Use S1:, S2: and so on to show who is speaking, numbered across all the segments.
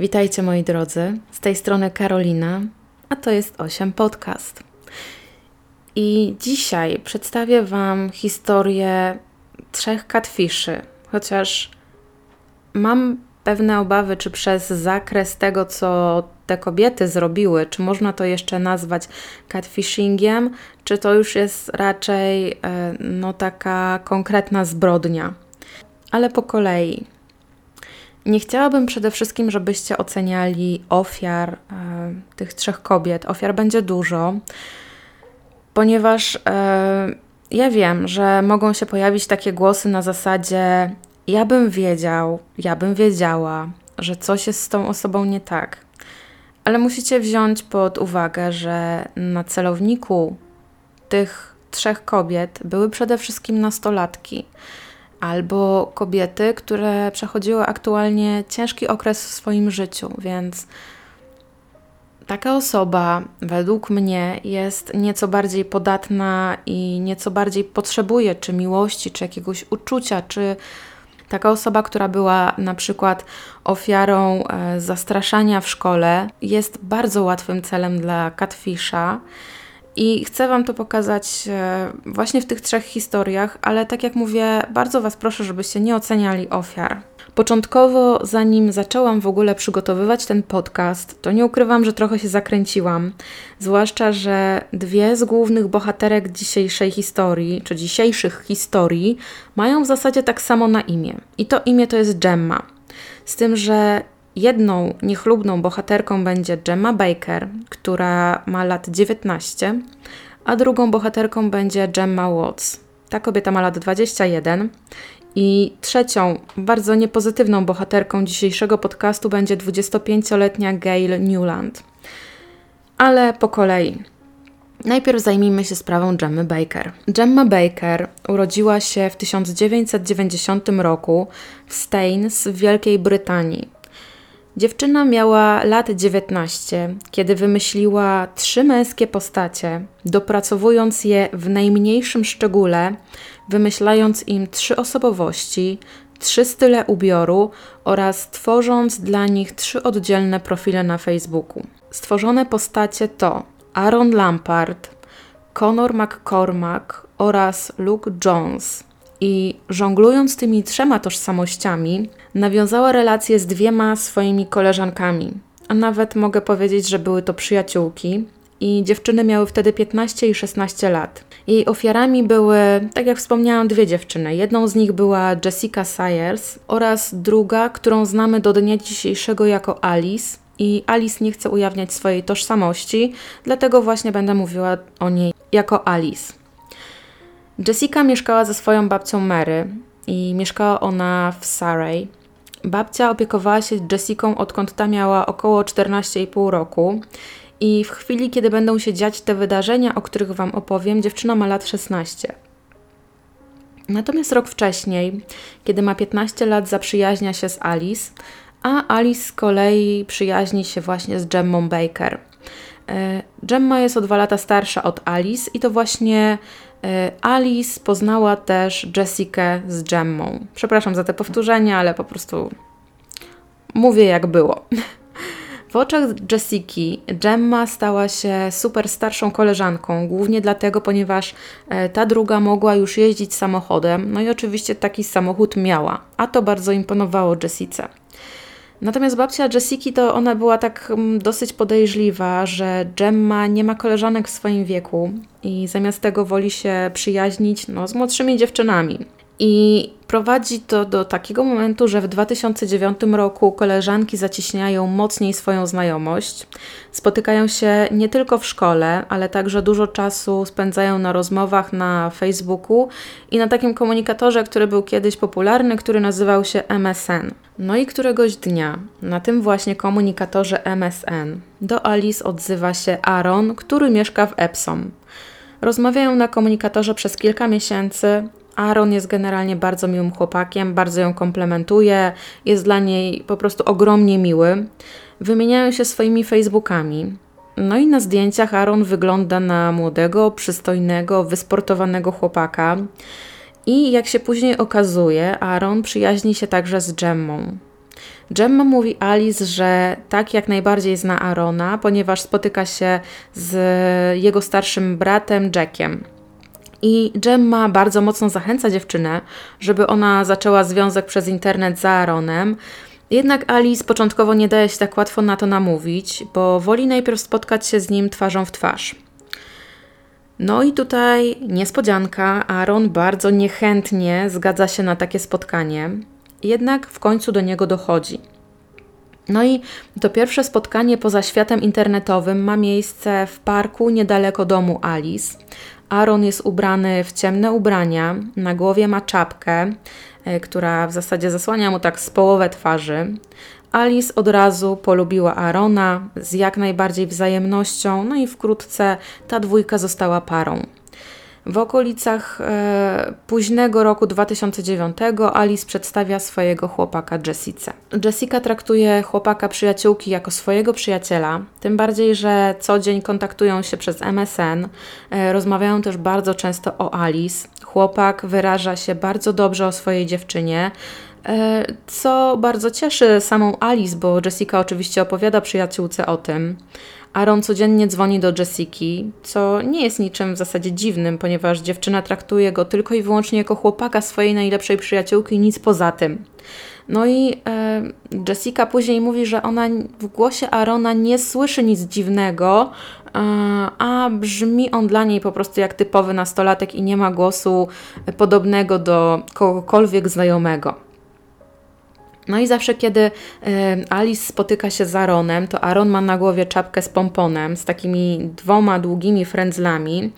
S1: Witajcie moi drodzy, z tej strony Karolina, a to jest 8 Podcast. I dzisiaj przedstawię Wam historię trzech catfiszy, chociaż mam pewne obawy, czy przez zakres tego, co te kobiety zrobiły, czy można to jeszcze nazwać catfishingiem, czy to już jest raczej e, no, taka konkretna zbrodnia. Ale po kolei. Nie chciałabym przede wszystkim, żebyście oceniali ofiar e, tych trzech kobiet. Ofiar będzie dużo, ponieważ e, ja wiem, że mogą się pojawić takie głosy na zasadzie: Ja bym wiedział, ja bym wiedziała, że coś jest z tą osobą nie tak. Ale musicie wziąć pod uwagę, że na celowniku tych trzech kobiet były przede wszystkim nastolatki albo kobiety, które przechodziły aktualnie ciężki okres w swoim życiu, więc taka osoba, według mnie, jest nieco bardziej podatna i nieco bardziej potrzebuje czy miłości, czy jakiegoś uczucia, czy taka osoba, która była na przykład ofiarą e, zastraszania w szkole, jest bardzo łatwym celem dla catfisha. I chcę Wam to pokazać e, właśnie w tych trzech historiach, ale tak jak mówię, bardzo Was proszę, żebyście nie oceniali ofiar. Początkowo, zanim zaczęłam w ogóle przygotowywać ten podcast, to nie ukrywam, że trochę się zakręciłam. Zwłaszcza, że dwie z głównych bohaterek dzisiejszej historii, czy dzisiejszych historii, mają w zasadzie tak samo na imię. I to imię to jest Gemma. Z tym, że Jedną niechlubną bohaterką będzie Gemma Baker, która ma lat 19, a drugą bohaterką będzie Gemma Watts. Ta kobieta ma lat 21 i trzecią, bardzo niepozytywną bohaterką dzisiejszego podcastu będzie 25-letnia Gail Newland. Ale po kolei. Najpierw zajmijmy się sprawą Gemmy Baker. Gemma Baker urodziła się w 1990 roku w Staines w Wielkiej Brytanii. Dziewczyna miała lat 19, kiedy wymyśliła trzy męskie postacie, dopracowując je w najmniejszym szczególe, wymyślając im trzy osobowości, trzy style ubioru oraz tworząc dla nich trzy oddzielne profile na Facebooku. Stworzone postacie to Aaron Lampard, Conor McCormack oraz Luke Jones. I żonglując tymi trzema tożsamościami, nawiązała relacje z dwiema swoimi koleżankami, a nawet mogę powiedzieć, że były to przyjaciółki. I dziewczyny miały wtedy 15 i 16 lat. Jej ofiarami były, tak jak wspomniałam, dwie dziewczyny. Jedną z nich była Jessica Sayers oraz druga, którą znamy do dnia dzisiejszego jako Alice. I Alice nie chce ujawniać swojej tożsamości, dlatego właśnie będę mówiła o niej jako Alice. Jessica mieszkała ze swoją babcią Mary i mieszkała ona w Surrey. Babcia opiekowała się Jessicą odkąd ta miała około 14,5 roku. I w chwili, kiedy będą się dziać te wydarzenia, o których Wam opowiem, dziewczyna ma lat 16. Natomiast rok wcześniej, kiedy ma 15 lat, zaprzyjaźnia się z Alice, a Alice z kolei przyjaźni się właśnie z Gemmą Baker. E, Gemma jest o dwa lata starsza od Alice i to właśnie e, Alice poznała też Jessikę z Gemmą. Przepraszam za te powtórzenia, ale po prostu mówię jak było. W oczach Jessiki Gemma stała się super starszą koleżanką, głównie dlatego, ponieważ e, ta druga mogła już jeździć samochodem, no i oczywiście taki samochód miała, a to bardzo imponowało Jessice. Natomiast babcia Jessiki to ona była tak mm, dosyć podejrzliwa, że Gemma nie ma koleżanek w swoim wieku i zamiast tego woli się przyjaźnić no, z młodszymi dziewczynami. I prowadzi to do takiego momentu, że w 2009 roku koleżanki zacieśniają mocniej swoją znajomość. Spotykają się nie tylko w szkole, ale także dużo czasu spędzają na rozmowach na Facebooku i na takim komunikatorze, który był kiedyś popularny, który nazywał się MSN. No i któregoś dnia na tym właśnie komunikatorze MSN do Alice odzywa się Aaron, który mieszka w Epsom. Rozmawiają na komunikatorze przez kilka miesięcy, Aaron jest generalnie bardzo miłym chłopakiem, bardzo ją komplementuje, jest dla niej po prostu ogromnie miły. Wymieniają się swoimi Facebookami. No i na zdjęciach Aaron wygląda na młodego, przystojnego, wysportowanego chłopaka. I jak się później okazuje, Aaron przyjaźni się także z Gemmą. Gemma mówi Alice, że tak jak najbardziej zna Arona, ponieważ spotyka się z jego starszym bratem Jackiem. I Gemma bardzo mocno zachęca dziewczynę, żeby ona zaczęła związek przez internet z Aaronem. Jednak Alice początkowo nie daje się tak łatwo na to namówić, bo woli najpierw spotkać się z nim twarzą w twarz. No i tutaj niespodzianka, Aaron bardzo niechętnie zgadza się na takie spotkanie, jednak w końcu do niego dochodzi. No i to pierwsze spotkanie poza światem internetowym ma miejsce w parku niedaleko domu Alice. Aaron jest ubrany w ciemne ubrania, na głowie ma czapkę, e, która w zasadzie zasłania mu tak z połowę twarzy. Alice od razu polubiła Arona z jak najbardziej wzajemnością, no i wkrótce ta dwójka została parą. W okolicach e, późnego roku 2009 Alice przedstawia swojego chłopaka Jessica. Jessica traktuje chłopaka przyjaciółki jako swojego przyjaciela, tym bardziej, że co dzień kontaktują się przez MSN, e, rozmawiają też bardzo często o Alice. Chłopak wyraża się bardzo dobrze o swojej dziewczynie, e, co bardzo cieszy samą Alice, bo Jessica oczywiście opowiada przyjaciółce o tym. Aaron codziennie dzwoni do Jessiki, co nie jest niczym w zasadzie dziwnym, ponieważ dziewczyna traktuje go tylko i wyłącznie jako chłopaka swojej najlepszej przyjaciółki nic poza tym. No i e, Jessica później mówi, że ona w głosie Arona nie słyszy nic dziwnego, e, a brzmi on dla niej po prostu jak typowy nastolatek i nie ma głosu podobnego do kogokolwiek znajomego. No i zawsze, kiedy Alice spotyka się z Aaronem, to Aaron ma na głowie czapkę z pomponem, z takimi dwoma długimi frędzlami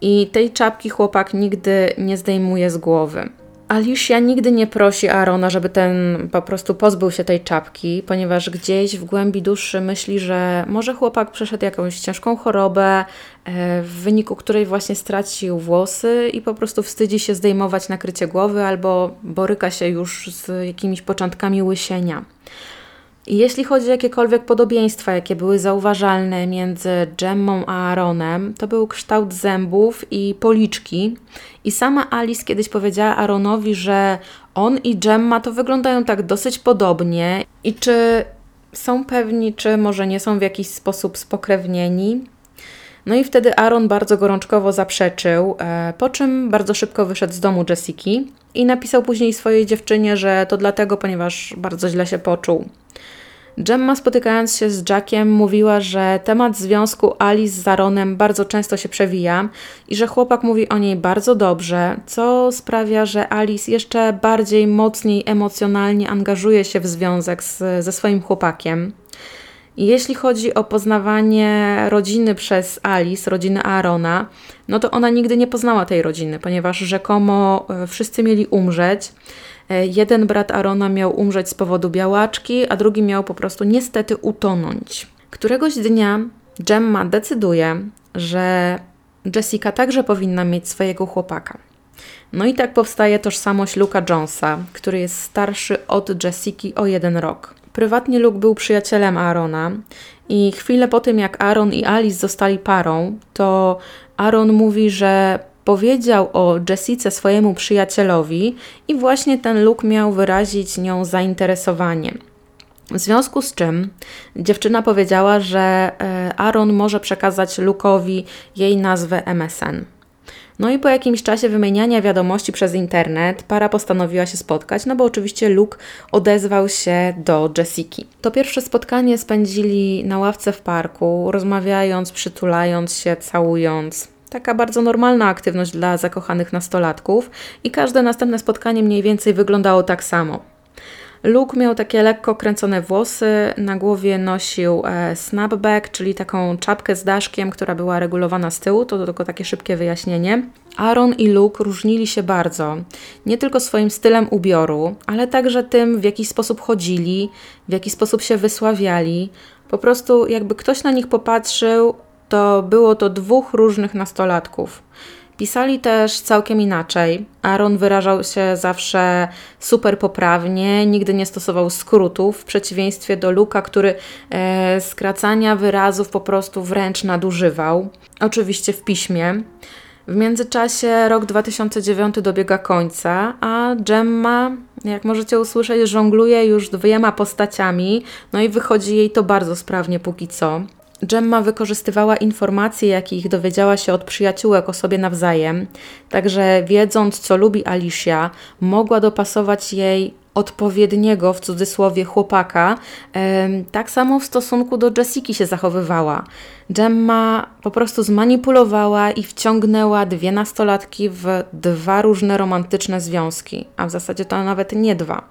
S1: i tej czapki chłopak nigdy nie zdejmuje z głowy. Alicia nigdy nie prosi Arona, żeby ten po prostu pozbył się tej czapki, ponieważ gdzieś w głębi duszy myśli, że może chłopak przeszedł jakąś ciężką chorobę, e, w wyniku której właśnie stracił włosy i po prostu wstydzi się zdejmować nakrycie głowy albo boryka się już z jakimiś początkami łysienia. Jeśli chodzi o jakiekolwiek podobieństwa, jakie były zauważalne między Gemmą a Aaronem, to był kształt zębów i policzki. I sama Alice kiedyś powiedziała Aaronowi, że on i Gemma to wyglądają tak dosyć podobnie. I czy są pewni, czy może nie są w jakiś sposób spokrewnieni? No i wtedy Aaron bardzo gorączkowo zaprzeczył, e, po czym bardzo szybko wyszedł z domu Jessiki i napisał później swojej dziewczynie, że to dlatego, ponieważ bardzo źle się poczuł. Gemma spotykając się z Jackiem mówiła, że temat związku Alice z Aaronem bardzo często się przewija i że chłopak mówi o niej bardzo dobrze, co sprawia, że Alice jeszcze bardziej mocniej emocjonalnie angażuje się w związek z, ze swoim chłopakiem. Jeśli chodzi o poznawanie rodziny przez Alice, rodziny Aarona, no to ona nigdy nie poznała tej rodziny, ponieważ rzekomo e, wszyscy mieli umrzeć. E, jeden brat Arona miał umrzeć z powodu białaczki, a drugi miał po prostu niestety utonąć. Któregoś dnia Gemma decyduje, że Jessica także powinna mieć swojego chłopaka. No i tak powstaje tożsamość Luka Jonesa, który jest starszy od Jessiki o jeden rok. Prywatnie Luke był przyjacielem Aarona i chwilę po tym, jak Aaron i Alice zostali parą, to Aaron mówi, że powiedział o Jessice swojemu przyjacielowi i właśnie ten Luke miał wyrazić nią zainteresowanie. W związku z czym dziewczyna powiedziała, że e, Aaron może przekazać Luke'owi jej nazwę MSN. No i po jakimś czasie wymieniania wiadomości przez internet, para postanowiła się spotkać, no bo oczywiście Luke odezwał się do Jessiki. To pierwsze spotkanie spędzili na ławce w parku, rozmawiając, przytulając się, całując. Taka bardzo normalna aktywność dla zakochanych nastolatków i każde następne spotkanie mniej więcej wyglądało tak samo. Luke miał takie lekko kręcone włosy, na głowie nosił e, snapback, czyli taką czapkę z daszkiem, która była regulowana z tyłu, to tylko takie szybkie wyjaśnienie. Aaron i Luke różnili się bardzo, nie tylko swoim stylem ubioru, ale także tym, w jaki sposób chodzili, w jaki sposób się wysławiali. Po prostu, jakby ktoś na nich popatrzył, to było to dwóch różnych nastolatków. Pisali też całkiem inaczej. Aaron wyrażał się zawsze super poprawnie, nigdy nie stosował skrótów, w przeciwieństwie do Luka, który e, skracania wyrazów po prostu wręcz nadużywał. Oczywiście w piśmie. W międzyczasie rok 2009 dobiega końca, a Gemma, jak możecie usłyszeć, żongluje już dwiema postaciami, no i wychodzi jej to bardzo sprawnie póki co. Gemma wykorzystywała informacje, jakich dowiedziała się od przyjaciółek o sobie nawzajem, także wiedząc, co lubi Alicia, mogła dopasować jej odpowiedniego, w cudzysłowie, chłopaka. Tak samo w stosunku do Jessiki się zachowywała. Gemma po prostu zmanipulowała i wciągnęła dwie nastolatki w dwa różne romantyczne związki, a w zasadzie to nawet nie dwa.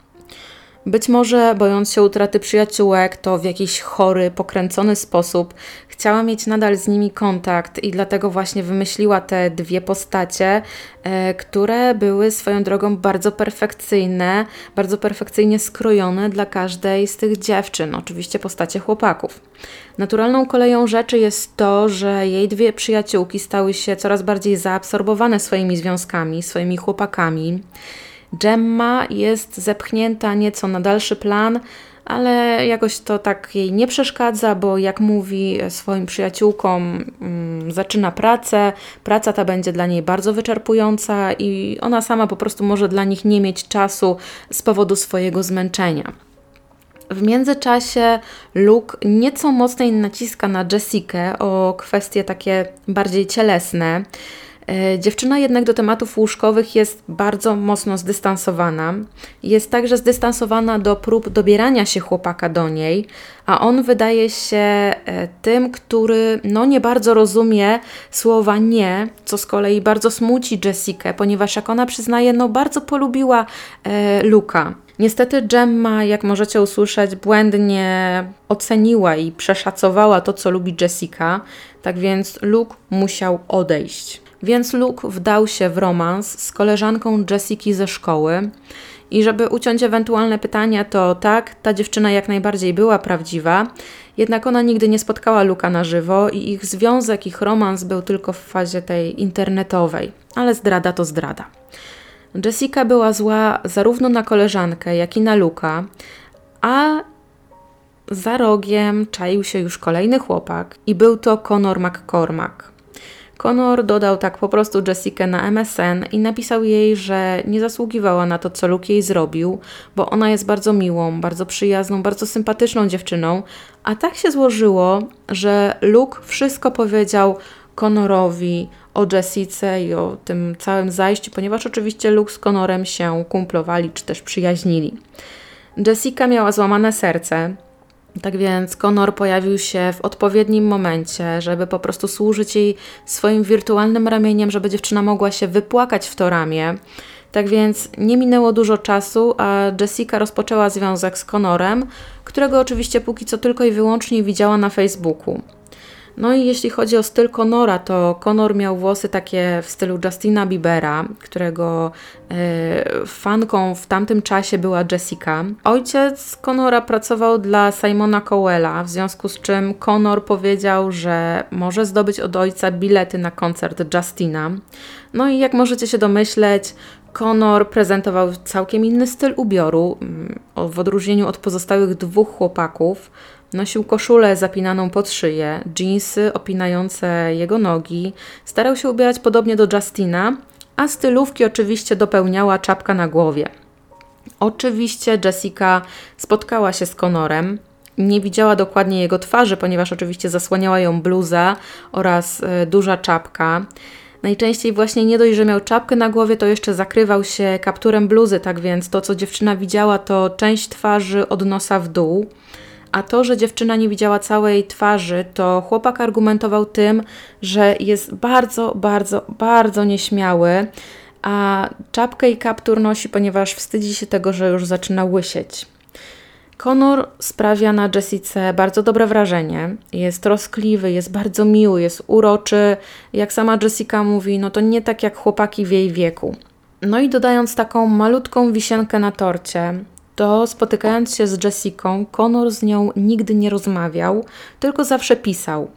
S1: Być może bojąc się utraty przyjaciółek, to w jakiś chory, pokręcony sposób chciała mieć nadal z nimi kontakt i dlatego właśnie wymyśliła te dwie postacie, e, które były swoją drogą bardzo perfekcyjne, bardzo perfekcyjnie skrojone dla każdej z tych dziewczyn, oczywiście postacie chłopaków. Naturalną koleją rzeczy jest to, że jej dwie przyjaciółki stały się coraz bardziej zaabsorbowane swoimi związkami, swoimi chłopakami. Gemma jest zepchnięta nieco na dalszy plan, ale jakoś to tak jej nie przeszkadza, bo jak mówi swoim przyjaciółkom, mm, zaczyna pracę, praca ta będzie dla niej bardzo wyczerpująca i ona sama po prostu może dla nich nie mieć czasu z powodu swojego zmęczenia. W międzyczasie Luke nieco mocniej naciska na Jessikę o kwestie takie bardziej cielesne. E, dziewczyna jednak do tematów łóżkowych jest bardzo mocno zdystansowana. Jest także zdystansowana do prób dobierania się chłopaka do niej, a on wydaje się e, tym, który no nie bardzo rozumie słowa nie, co z kolei bardzo smuci Jessikę, ponieważ jak ona przyznaje, no bardzo polubiła e, Luka. Niestety Gemma, jak możecie usłyszeć, błędnie oceniła i przeszacowała to, co lubi Jessica, tak więc Luke musiał odejść. Więc Luke wdał się w romans z koleżanką Jessiki ze szkoły. I żeby uciąć ewentualne pytania, to tak, ta dziewczyna jak najbardziej była prawdziwa, jednak ona nigdy nie spotkała Luka na żywo i ich związek, ich romans był tylko w fazie tej internetowej. Ale zdrada to zdrada. Jessica była zła zarówno na koleżankę, jak i na Luka, a za rogiem czaił się już kolejny chłopak i był to Conor McCormack. Connor dodał tak po prostu Jessica na MSN i napisał jej, że nie zasługiwała na to, co Luke jej zrobił, bo ona jest bardzo miłą, bardzo przyjazną, bardzo sympatyczną dziewczyną, a tak się złożyło, że Luke wszystko powiedział Connorowi o Jessice i o tym całym zajściu, ponieważ oczywiście Luke z Connorem się kumplowali czy też przyjaźnili. Jessica miała złamane serce, tak więc Conor pojawił się w odpowiednim momencie, żeby po prostu służyć jej swoim wirtualnym ramieniem, żeby dziewczyna mogła się wypłakać w to ramię. Tak więc nie minęło dużo czasu, a Jessica rozpoczęła związek z Conorem, którego oczywiście póki co tylko i wyłącznie widziała na Facebooku. No i jeśli chodzi o styl Conora, to Conor miał włosy takie w stylu Justina Biebera, którego e, fanką w tamtym czasie była Jessica. Ojciec Conora pracował dla Simona Cowella, w związku z czym Conor powiedział, że może zdobyć od ojca bilety na koncert Justina. No i jak możecie się domyśleć, Conor prezentował całkiem inny styl ubioru, mm, w odróżnieniu od pozostałych dwóch chłopaków. Nosił koszulę zapinaną pod szyję, dżinsy opinające jego nogi. Starał się ubierać podobnie do Justina, a stylówki oczywiście dopełniała czapka na głowie. Oczywiście Jessica spotkała się z Conorem. Nie widziała dokładnie jego twarzy, ponieważ oczywiście zasłaniała ją bluza oraz y, duża czapka. Najczęściej właśnie nie dość, że miał czapkę na głowie, to jeszcze zakrywał się kapturem bluzy, tak więc to, co dziewczyna widziała, to część twarzy od nosa w dół. A to, że dziewczyna nie widziała całej twarzy, to chłopak argumentował tym, że jest bardzo, bardzo, bardzo nieśmiały, a czapkę i kaptur nosi, ponieważ wstydzi się tego, że już zaczyna łysieć. Conor sprawia na Jessice bardzo dobre wrażenie. Jest troskliwy, jest bardzo miły, jest uroczy. Jak sama Jessica mówi, no to nie tak jak chłopaki w jej wieku. No i dodając taką malutką wisienkę na torcie, to spotykając się z Jessicą, Connor z nią nigdy nie rozmawiał, tylko zawsze pisał.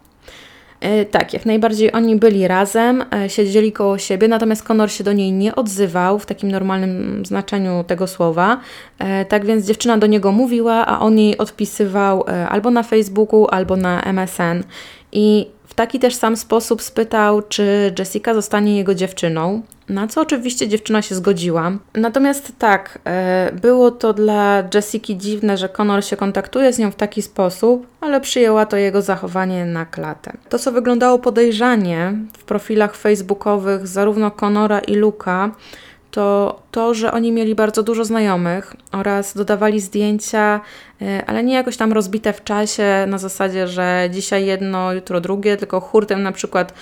S1: E, tak, jak najbardziej oni byli razem, e, siedzieli koło siebie, natomiast Connor się do niej nie odzywał w takim normalnym znaczeniu tego słowa. E, tak więc dziewczyna do niego mówiła, a on jej odpisywał albo na Facebooku, albo na MSN. I W taki też sam sposób spytał, czy Jessica zostanie jego dziewczyną, na co oczywiście dziewczyna się zgodziła. Natomiast tak, e, było to dla Jessiki dziwne, że Connor się kontaktuje z nią w taki sposób, ale przyjęła to jego zachowanie na klatę. To, co wyglądało podejrzanie w profilach facebookowych zarówno Connora i Luka, to to, że oni mieli bardzo dużo znajomych oraz dodawali zdjęcia, e, ale nie jakoś tam rozbite w czasie na zasadzie, że dzisiaj jedno, jutro drugie, tylko hurtem na przykład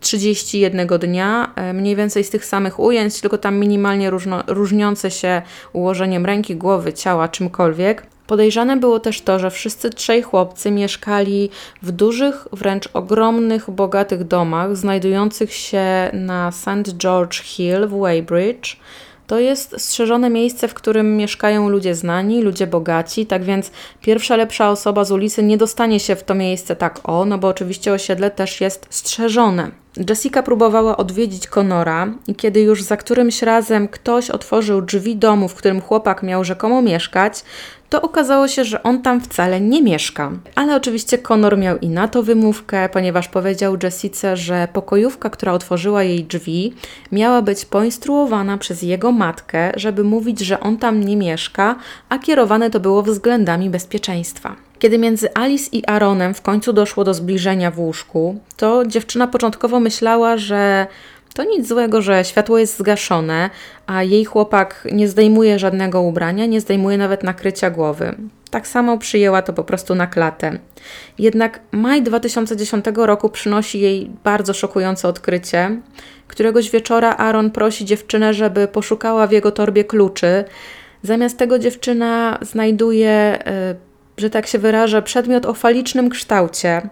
S1: 31 dnia, e, mniej więcej z tych samych ujęć, tylko tam minimalnie różno, różniące się ułożeniem ręki, głowy, ciała, czymkolwiek. Podejrzane było też to, że wszyscy trzej chłopcy mieszkali w dużych, wręcz ogromnych, bogatych domach znajdujących się na St. George Hill w Weybridge. To jest strzeżone miejsce, w którym mieszkają ludzie znani, ludzie bogaci, tak więc pierwsza lepsza osoba z ulicy nie dostanie się w to miejsce tak o, no bo oczywiście osiedle też jest strzeżone. Jessica próbowała odwiedzić Conora i kiedy już za którymś razem ktoś otworzył drzwi domu, w którym chłopak miał rzekomo mieszkać, to okazało się, że on tam wcale nie mieszka. Ale oczywiście Conor miał i na to wymówkę, ponieważ powiedział Jessice, że pokojówka, która otworzyła jej drzwi, miała być poinstruowana przez jego matkę, żeby mówić, że on tam nie mieszka, a kierowane to było względami bezpieczeństwa. Kiedy między Alice i Aaronem w końcu doszło do zbliżenia w łóżku, to dziewczyna początkowo myślała, że to nic złego, że światło jest zgaszone, a jej chłopak nie zdejmuje żadnego ubrania, nie zdejmuje nawet nakrycia głowy. Tak samo przyjęła to po prostu na klatę. Jednak maj 2010 roku przynosi jej bardzo szokujące odkrycie. Któregoś wieczora Aaron prosi dziewczynę, żeby poszukała w jego torbie kluczy. Zamiast tego dziewczyna znajduje, e, że tak się wyrażę, przedmiot o falicznym kształcie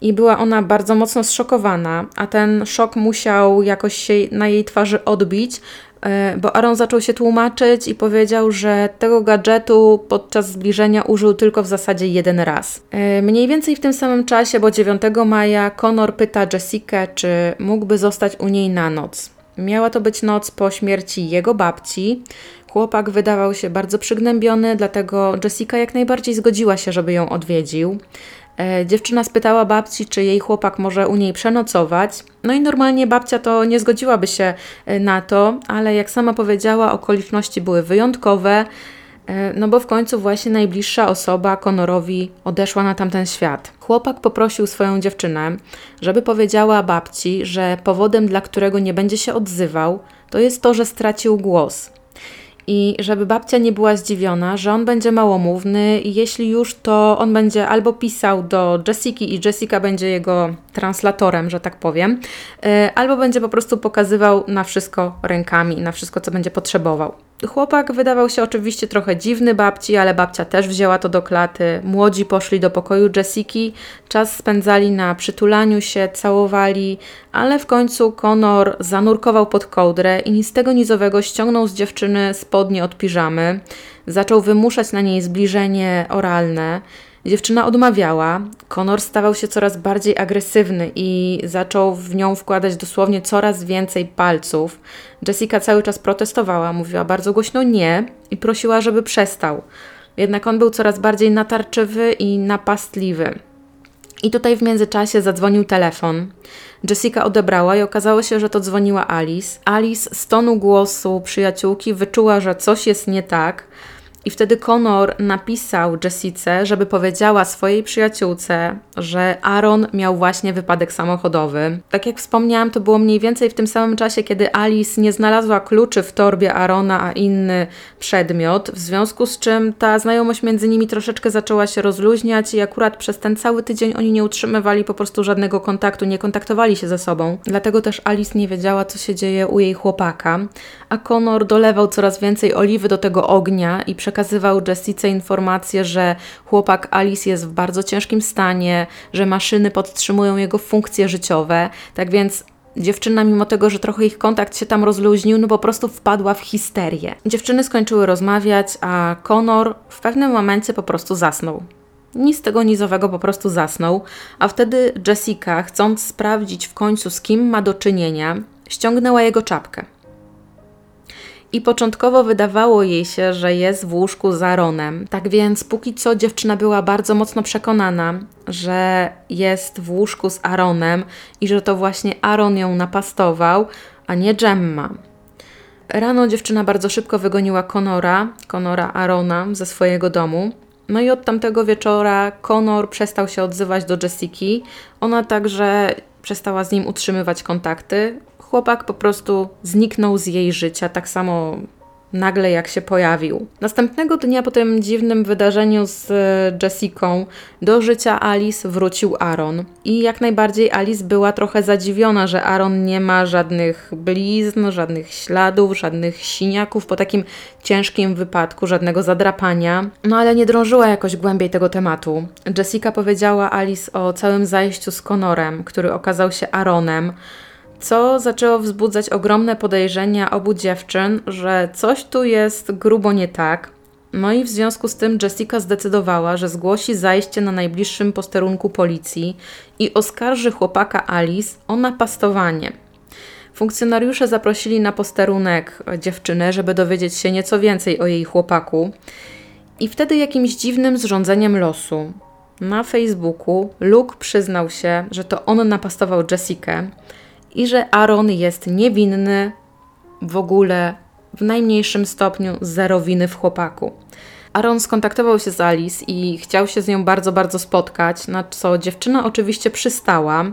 S1: i była ona bardzo mocno zszokowana, a ten szok musiał jakoś się na jej twarzy odbić, e, bo Aaron zaczął się tłumaczyć i powiedział, że tego gadżetu podczas zbliżenia użył tylko w zasadzie jeden raz. E, mniej więcej w tym samym czasie, bo 9 maja, Connor pyta Jessica, czy mógłby zostać u niej na noc. Miała to być noc po śmierci jego babci. Chłopak wydawał się bardzo przygnębiony, dlatego Jessica jak najbardziej zgodziła się, żeby ją odwiedził. E, dziewczyna spytała babci, czy jej chłopak może u niej przenocować. No i normalnie babcia to nie zgodziłaby się e, na to, ale jak sama powiedziała, okoliczności były wyjątkowe, e, no bo w końcu właśnie najbliższa osoba Konorowi odeszła na tamten świat. Chłopak poprosił swoją dziewczynę, żeby powiedziała babci, że powodem, dla którego nie będzie się odzywał, to jest to, że stracił głos i żeby babcia nie była zdziwiona, że on będzie małomówny i jeśli już, to on będzie albo pisał do Jessiki i Jessica będzie jego translatorem, że tak powiem, e, albo będzie po prostu pokazywał na wszystko rękami, na wszystko, co będzie potrzebował. Chłopak wydawał się oczywiście trochę dziwny babci, ale babcia też wzięła to do klaty. Młodzi poszli do pokoju Jessiki, czas spędzali na przytulaniu się, całowali, ale w końcu Conor zanurkował pod kołdrę i z tego nizowego ściągnął z dziewczyny spodnie od piżamy. Zaczął wymuszać na niej zbliżenie oralne. Dziewczyna odmawiała. Konor stawał się coraz bardziej agresywny i zaczął w nią wkładać dosłownie coraz więcej palców. Jessica cały czas protestowała, mówiła bardzo głośno nie i prosiła, żeby przestał. Jednak on był coraz bardziej natarczywy i napastliwy. I tutaj w międzyczasie zadzwonił telefon. Jessica odebrała i okazało się, że to dzwoniła Alice. Alice z tonu głosu przyjaciółki wyczuła, że coś jest nie tak i wtedy Connor napisał Jessice, żeby powiedziała swojej przyjaciółce, że Aaron miał właśnie wypadek samochodowy. Tak jak wspomniałam, to było mniej więcej w tym samym czasie, kiedy Alice nie znalazła kluczy w torbie Arona, a inny przedmiot, w związku z czym ta znajomość między nimi troszeczkę zaczęła się rozluźniać i akurat przez ten cały tydzień oni nie utrzymywali po prostu żadnego kontaktu, nie kontaktowali się ze sobą. Dlatego też Alice nie wiedziała, co się dzieje u jej chłopaka, a Connor dolewał coraz więcej oliwy do tego ognia i przekazywał Jessice informacje, że chłopak Alice jest w bardzo ciężkim stanie, że maszyny podtrzymują jego funkcje życiowe. Tak więc Dziewczyna, mimo tego, że trochę ich kontakt się tam rozluźnił, no po prostu wpadła w histerię. Dziewczyny skończyły rozmawiać, a Connor w pewnym momencie po prostu zasnął. Nic tego nizowego po prostu zasnął, a wtedy Jessica, chcąc sprawdzić w końcu z kim ma do czynienia, ściągnęła jego czapkę. I początkowo wydawało jej się, że jest w łóżku z Aaronem. Tak więc póki co dziewczyna była bardzo mocno przekonana, że jest w łóżku z Aaronem i że to właśnie Aaron ją napastował, a nie Gemma. Rano dziewczyna bardzo szybko wygoniła Conora, Conora Arona, ze swojego domu. No i od tamtego wieczora Conor przestał się odzywać do Jessiki. Ona także przestała z nim utrzymywać kontakty. Chłopak po prostu zniknął z jej życia, tak samo nagle jak się pojawił. Następnego dnia po tym dziwnym wydarzeniu z e, Jessicą do życia Alice wrócił Aaron. I jak najbardziej Alice była trochę zadziwiona, że Aaron nie ma żadnych blizn, żadnych śladów, żadnych siniaków po takim ciężkim wypadku, żadnego zadrapania. No ale nie drążyła jakoś głębiej tego tematu. Jessica powiedziała Alice o całym zajściu z Conorem, który okazał się Aaronem co zaczęło wzbudzać ogromne podejrzenia obu dziewczyn, że coś tu jest grubo nie tak. No i w związku z tym Jessica zdecydowała, że zgłosi zajście na najbliższym posterunku policji i oskarży chłopaka Alice o napastowanie. Funkcjonariusze zaprosili na posterunek dziewczynę, żeby dowiedzieć się nieco więcej o jej chłopaku. I wtedy jakimś dziwnym zrządzeniem losu na Facebooku Luke przyznał się, że to on napastował Jessikę, i że Aaron jest niewinny w ogóle w najmniejszym stopniu zero winy w chłopaku. Aaron skontaktował się z Alice i chciał się z nią bardzo, bardzo spotkać, na co dziewczyna oczywiście przystała.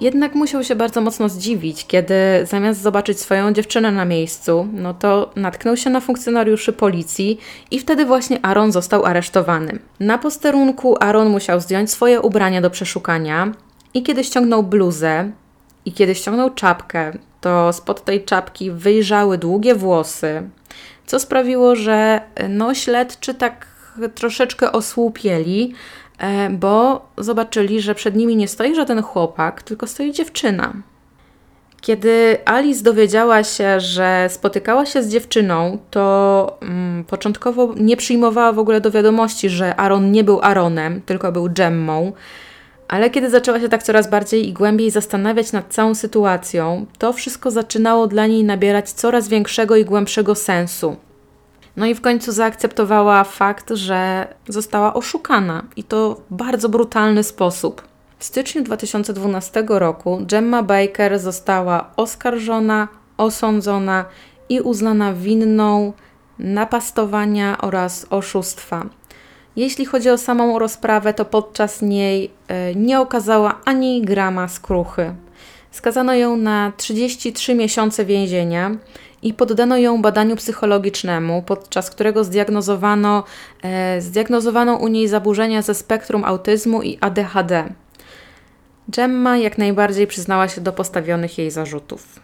S1: Jednak musiał się bardzo mocno zdziwić, kiedy zamiast zobaczyć swoją dziewczynę na miejscu, no to natknął się na funkcjonariuszy policji i wtedy właśnie Aaron został aresztowany. Na posterunku Aaron musiał zdjąć swoje ubrania do przeszukania i kiedy ściągnął bluzę, i kiedy ściągnął czapkę, to spod tej czapki wyjrzały długie włosy, co sprawiło, że no, śledczy tak troszeczkę osłupieli, e, bo zobaczyli, że przed nimi nie stoi żaden chłopak, tylko stoi dziewczyna. Kiedy Alice dowiedziała się, że spotykała się z dziewczyną, to mm, początkowo nie przyjmowała w ogóle do wiadomości, że Aaron nie był Aaronem, tylko był Gemmą. Ale kiedy zaczęła się tak coraz bardziej i głębiej zastanawiać nad całą sytuacją, to wszystko zaczynało dla niej nabierać coraz większego i głębszego sensu. No i w końcu zaakceptowała fakt, że została oszukana i to w bardzo brutalny sposób. W styczniu 2012 roku Gemma Baker została oskarżona, osądzona i uznana winną napastowania oraz oszustwa. Jeśli chodzi o samą rozprawę, to podczas niej e, nie okazała ani grama skruchy. Skazano ją na 33 miesiące więzienia i poddano ją badaniu psychologicznemu, podczas którego zdiagnozowano, e, zdiagnozowano u niej zaburzenia ze spektrum autyzmu i ADHD. Gemma jak najbardziej przyznała się do postawionych jej zarzutów.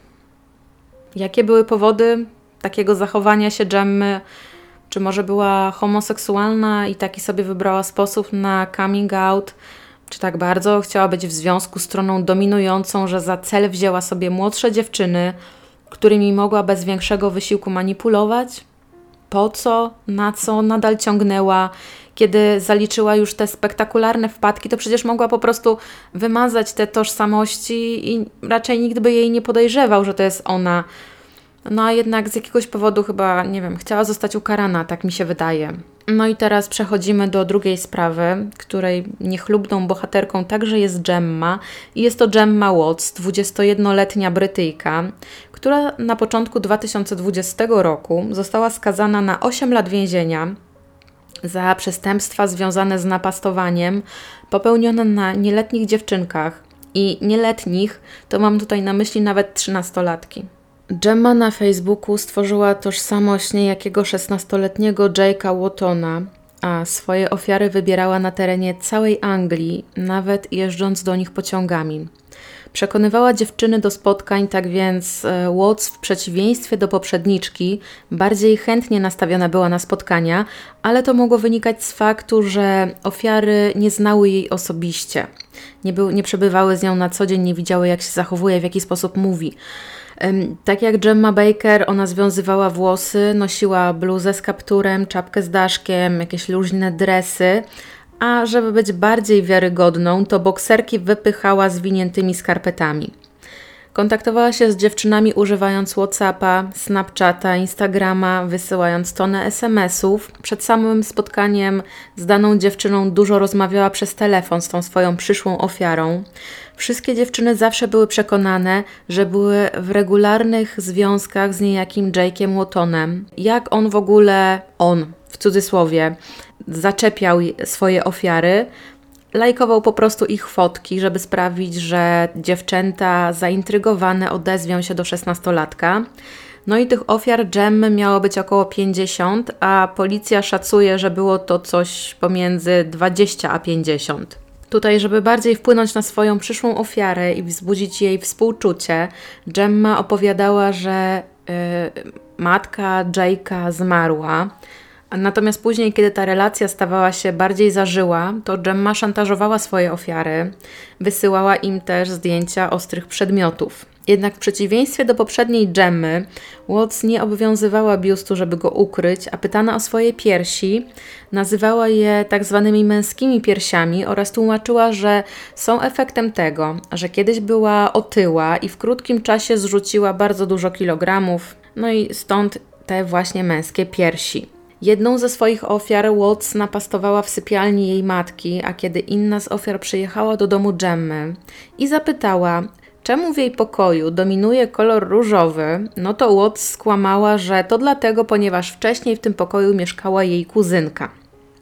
S1: Jakie były powody takiego zachowania się Gemmy? Czy może była homoseksualna i taki sobie wybrała sposób na coming out? Czy tak bardzo chciała być w związku z stroną dominującą, że za cel wzięła sobie młodsze dziewczyny, którymi mogła bez większego wysiłku manipulować? Po co? Na co nadal ciągnęła? Kiedy zaliczyła już te spektakularne wpadki, to przecież mogła po prostu wymazać te tożsamości i raczej nikt by jej nie podejrzewał, że to jest ona. No a jednak z jakiegoś powodu chyba, nie wiem, chciała zostać ukarana, tak mi się wydaje. No i teraz przechodzimy do drugiej sprawy, której niechlubną bohaterką także jest Gemma. I jest to Gemma Watts, 21-letnia Brytyjka, która na początku 2020 roku została skazana na 8 lat więzienia za przestępstwa związane z napastowaniem popełnione na nieletnich dziewczynkach. I nieletnich to mam tutaj na myśli nawet 13-latki. Gemma na Facebooku stworzyła tożsamość niejakiego 16-letniego Jake'a Wattona, a swoje ofiary wybierała na terenie całej Anglii, nawet jeżdżąc do nich pociągami. Przekonywała dziewczyny do spotkań, tak więc e, Watts w przeciwieństwie do poprzedniczki bardziej chętnie nastawiona była na spotkania, ale to mogło wynikać z faktu, że ofiary nie znały jej osobiście. Nie, był, nie przebywały z nią na co dzień, nie widziały jak się zachowuje, w jaki sposób mówi. Tak jak Gemma Baker, ona związywała włosy, nosiła bluzę z kapturem, czapkę z daszkiem, jakieś luźne dresy, a żeby być bardziej wiarygodną, to bokserki wypychała zwiniętymi skarpetami. Kontaktowała się z dziewczynami używając WhatsAppa, Snapchata, Instagrama, wysyłając tonę SMS-ów. Przed samym spotkaniem z daną dziewczyną dużo rozmawiała przez telefon z tą swoją przyszłą ofiarą. Wszystkie dziewczyny zawsze były przekonane, że były w regularnych związkach z niejakim Jake'iem Wattonem. Jak on w ogóle, on w cudzysłowie, zaczepiał swoje ofiary, lajkował po prostu ich fotki, żeby sprawić, że dziewczęta zaintrygowane odezwią się do szesnastolatka. No i tych ofiar Gemmy miało być około 50, a policja szacuje, że było to coś pomiędzy 20 a 50. Tutaj, żeby bardziej wpłynąć na swoją przyszłą ofiarę i wzbudzić jej współczucie, Gemma opowiadała, że yy, matka Jake'a zmarła. Natomiast później, kiedy ta relacja stawała się bardziej zażyła, to Gemma szantażowała swoje ofiary, wysyłała im też zdjęcia ostrych przedmiotów. Jednak w przeciwieństwie do poprzedniej Gemmy, Watts nie obowiązywała biustu, żeby go ukryć, a pytana o swoje piersi, nazywała je tak zwanymi męskimi piersiami oraz tłumaczyła, że są efektem tego, że kiedyś była otyła i w krótkim czasie zrzuciła bardzo dużo kilogramów, no i stąd te właśnie męskie piersi. Jedną ze swoich ofiar Watts napastowała w sypialni jej matki, a kiedy inna z ofiar przyjechała do domu Gemmy i zapytała, czemu w jej pokoju dominuje kolor różowy, no to Watts skłamała, że to dlatego, ponieważ wcześniej w tym pokoju mieszkała jej kuzynka.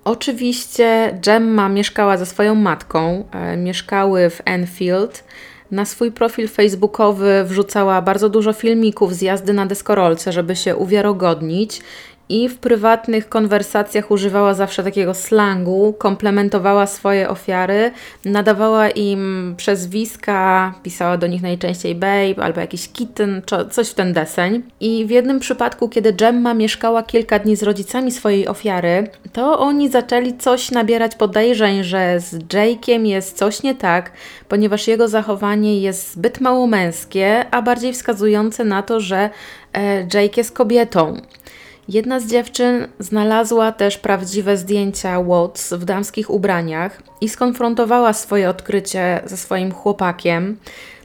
S1: Oczywiście Gemma mieszkała ze swoją matką, e, mieszkały w Enfield. Na swój profil facebookowy wrzucała bardzo dużo filmików z jazdy na deskorolce, żeby się uwiarygodnić i w prywatnych konwersacjach używała zawsze takiego slangu, komplementowała swoje ofiary, nadawała im przezwiska, pisała do nich najczęściej babe albo jakiś kitten, coś w ten deseń. I w jednym przypadku, kiedy Gemma mieszkała kilka dni z rodzicami swojej ofiary, to oni zaczęli coś nabierać podejrzeń, że z Jake'iem jest coś nie tak, ponieważ jego zachowanie jest zbyt mało męskie, a bardziej wskazujące na to, że e, Jake jest kobietą. Jedna z dziewczyn znalazła też prawdziwe zdjęcia Watts w damskich ubraniach i skonfrontowała swoje odkrycie ze swoim chłopakiem.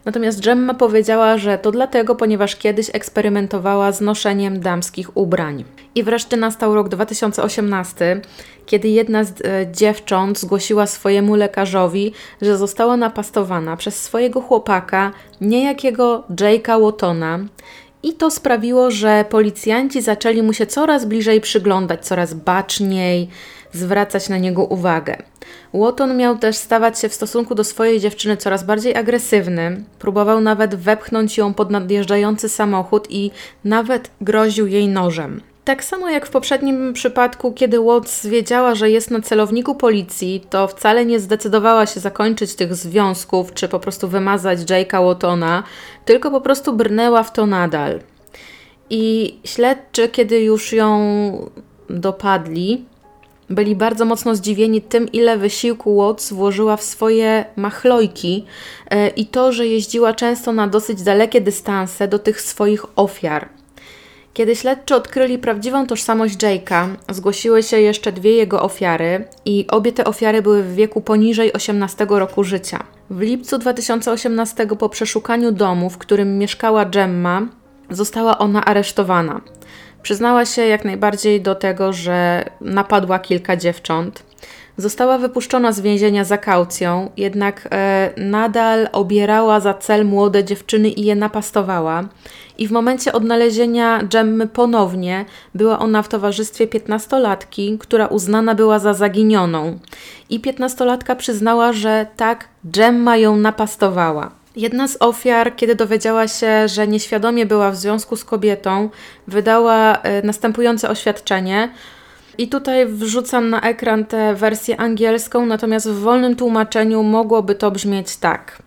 S1: Natomiast Gemma powiedziała, że to dlatego, ponieważ kiedyś eksperymentowała z noszeniem damskich ubrań. I wreszcie nastał rok 2018, kiedy jedna z e, dziewcząt zgłosiła swojemu lekarzowi, że została napastowana przez swojego chłopaka, niejakiego Jake'a Wattona, i to sprawiło, że policjanci zaczęli mu się coraz bliżej przyglądać, coraz baczniej, zwracać na niego uwagę. Łotton miał też stawać się w stosunku do swojej dziewczyny coraz bardziej agresywny, próbował nawet wepchnąć ją pod nadjeżdżający samochód i nawet groził jej nożem. Tak samo jak w poprzednim przypadku, kiedy Watts wiedziała, że jest na celowniku policji, to wcale nie zdecydowała się zakończyć tych związków, czy po prostu wymazać Jake'a Wattona, tylko po prostu brnęła w to nadal. I śledczy, kiedy już ją dopadli, byli bardzo mocno zdziwieni tym, ile wysiłku Watts włożyła w swoje machlojki yy, i to, że jeździła często na dosyć dalekie dystanse do tych swoich ofiar. Kiedy śledczy odkryli prawdziwą tożsamość Jake'a, zgłosiły się jeszcze dwie jego ofiary i obie te ofiary były w wieku poniżej 18 roku życia. W lipcu 2018 po przeszukaniu domu, w którym mieszkała Gemma, została ona aresztowana. Przyznała się jak najbardziej do tego, że napadła kilka dziewcząt. Została wypuszczona z więzienia za kaucją, jednak e, nadal obierała za cel młode dziewczyny i je napastowała. I w momencie odnalezienia Gemmy ponownie była ona w towarzystwie piętnastolatki, która uznana była za zaginioną. I piętnastolatka przyznała, że tak, Gemma ją napastowała. Jedna z ofiar, kiedy dowiedziała się, że nieświadomie była w związku z kobietą, wydała e, następujące oświadczenie. I tutaj wrzucam na ekran tę wersję angielską, natomiast w wolnym tłumaczeniu mogłoby to brzmieć tak.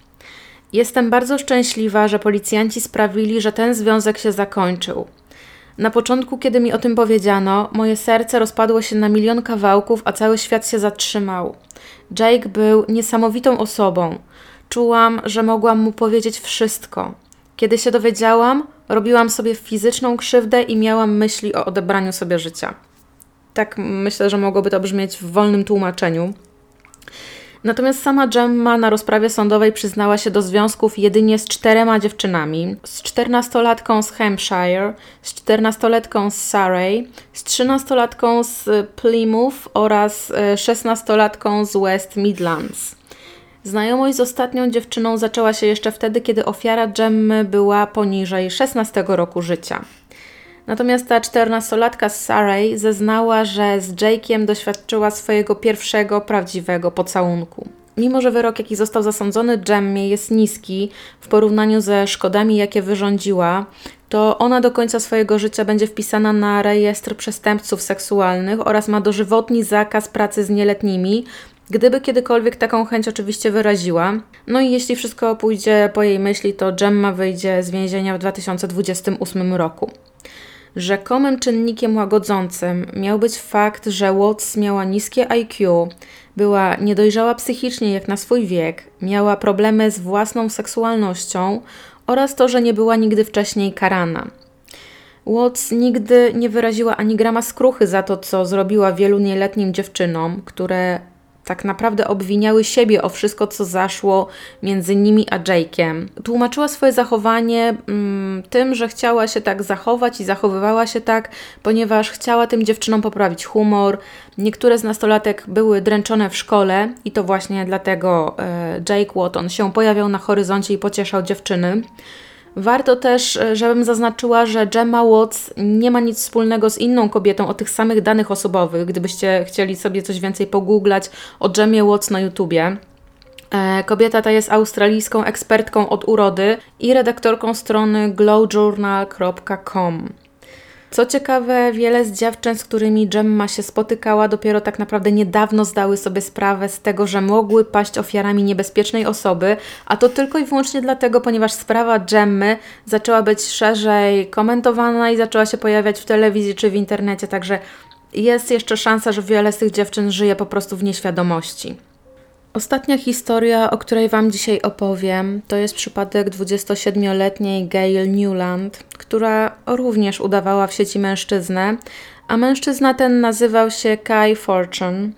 S1: Jestem bardzo szczęśliwa, że policjanci sprawili, że ten związek się zakończył. Na początku, kiedy mi o tym powiedziano, moje serce rozpadło się na milion kawałków, a cały świat się zatrzymał. Jake był niesamowitą osobą. Czułam, że mogłam mu powiedzieć wszystko. Kiedy się dowiedziałam, robiłam sobie fizyczną krzywdę i miałam myśli o odebraniu sobie życia. Tak myślę, że mogłoby to brzmieć w wolnym tłumaczeniu. Natomiast sama Gemma na rozprawie sądowej przyznała się do związków jedynie z czterema dziewczynami. Z czternastolatką z Hampshire, z czternastolatką z Surrey, z trzynastolatką z Plymouth oraz e, szesnastolatką z West Midlands. Znajomość z ostatnią dziewczyną zaczęła się jeszcze wtedy, kiedy ofiara Gemmy była poniżej 16 roku życia. Natomiast ta czternastolatka z Surrey zeznała, że z Jake'iem doświadczyła swojego pierwszego prawdziwego pocałunku. Mimo, że wyrok, jaki został zasądzony Gemmie jest niski w porównaniu ze szkodami, jakie wyrządziła, to ona do końca swojego życia będzie wpisana na rejestr przestępców seksualnych oraz ma dożywotni zakaz pracy z nieletnimi, gdyby kiedykolwiek taką chęć oczywiście wyraziła. No i jeśli wszystko pójdzie po jej myśli, to Gemma wyjdzie z więzienia w 2028 roku. Rzekomym czynnikiem łagodzącym miał być fakt, że Watts miała niskie IQ, była niedojrzała psychicznie jak na swój wiek, miała problemy z własną seksualnością oraz to, że nie była nigdy wcześniej karana. Watts nigdy nie wyraziła ani grama skruchy za to, co zrobiła wielu nieletnim dziewczynom, które tak naprawdę obwiniały siebie o wszystko, co zaszło między nimi a Jake'em. Tłumaczyła swoje zachowanie mm, tym, że chciała się tak zachować i zachowywała się tak, ponieważ chciała tym dziewczynom poprawić humor. Niektóre z nastolatek były dręczone w szkole i to właśnie dlatego e, Jake Watton się pojawiał na horyzoncie i pocieszał dziewczyny. Warto też, e, żebym zaznaczyła, że Gemma Watts nie ma nic wspólnego z inną kobietą o tych samych danych osobowych. Gdybyście chcieli sobie coś więcej pogooglać o Gemmie Watts na YouTubie. E, kobieta ta jest australijską ekspertką od urody i redaktorką strony glowjournal.com. Co ciekawe, wiele z dziewczyn, z którymi Gemma się spotykała, dopiero tak naprawdę niedawno zdały sobie sprawę z tego, że mogły paść ofiarami niebezpiecznej osoby, a to tylko i wyłącznie dlatego, ponieważ sprawa Gemmy zaczęła być szerzej komentowana i zaczęła się pojawiać w telewizji czy w internecie, także jest jeszcze szansa, że wiele z tych dziewczyn żyje po prostu w nieświadomości. Ostatnia historia, o której Wam dzisiaj opowiem, to jest przypadek 27-letniej Gail Newland, która również udawała w sieci mężczyznę, a mężczyzna ten nazywał się Kai Fortune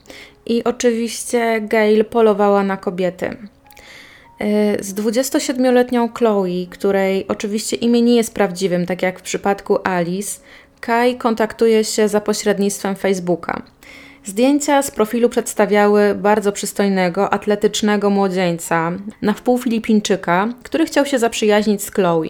S1: i oczywiście Gail polowała na kobiety. E, z 27-letnią Chloe, której oczywiście imię nie jest prawdziwym, tak jak w przypadku Alice, Kai kontaktuje się za pośrednictwem Facebooka. Zdjęcia z profilu przedstawiały bardzo przystojnego, atletycznego młodzieńca, na wpół Filipińczyka, który chciał się zaprzyjaźnić z Chloe.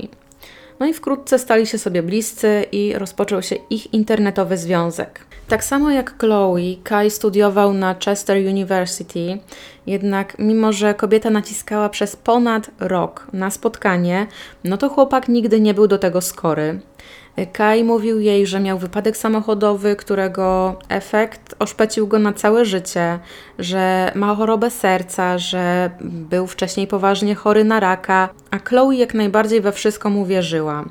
S1: No i wkrótce stali się sobie bliscy i rozpoczął się ich internetowy związek. Tak samo jak Chloe, Kai studiował na Chester University, jednak mimo, że kobieta naciskała przez ponad rok na spotkanie, no to chłopak nigdy nie był do tego skory. Kai mówił jej, że miał wypadek samochodowy, którego efekt oszpecił go na całe życie, że ma chorobę serca, że był wcześniej poważnie chory na raka, a Chloe jak najbardziej we wszystko mu wierzyła.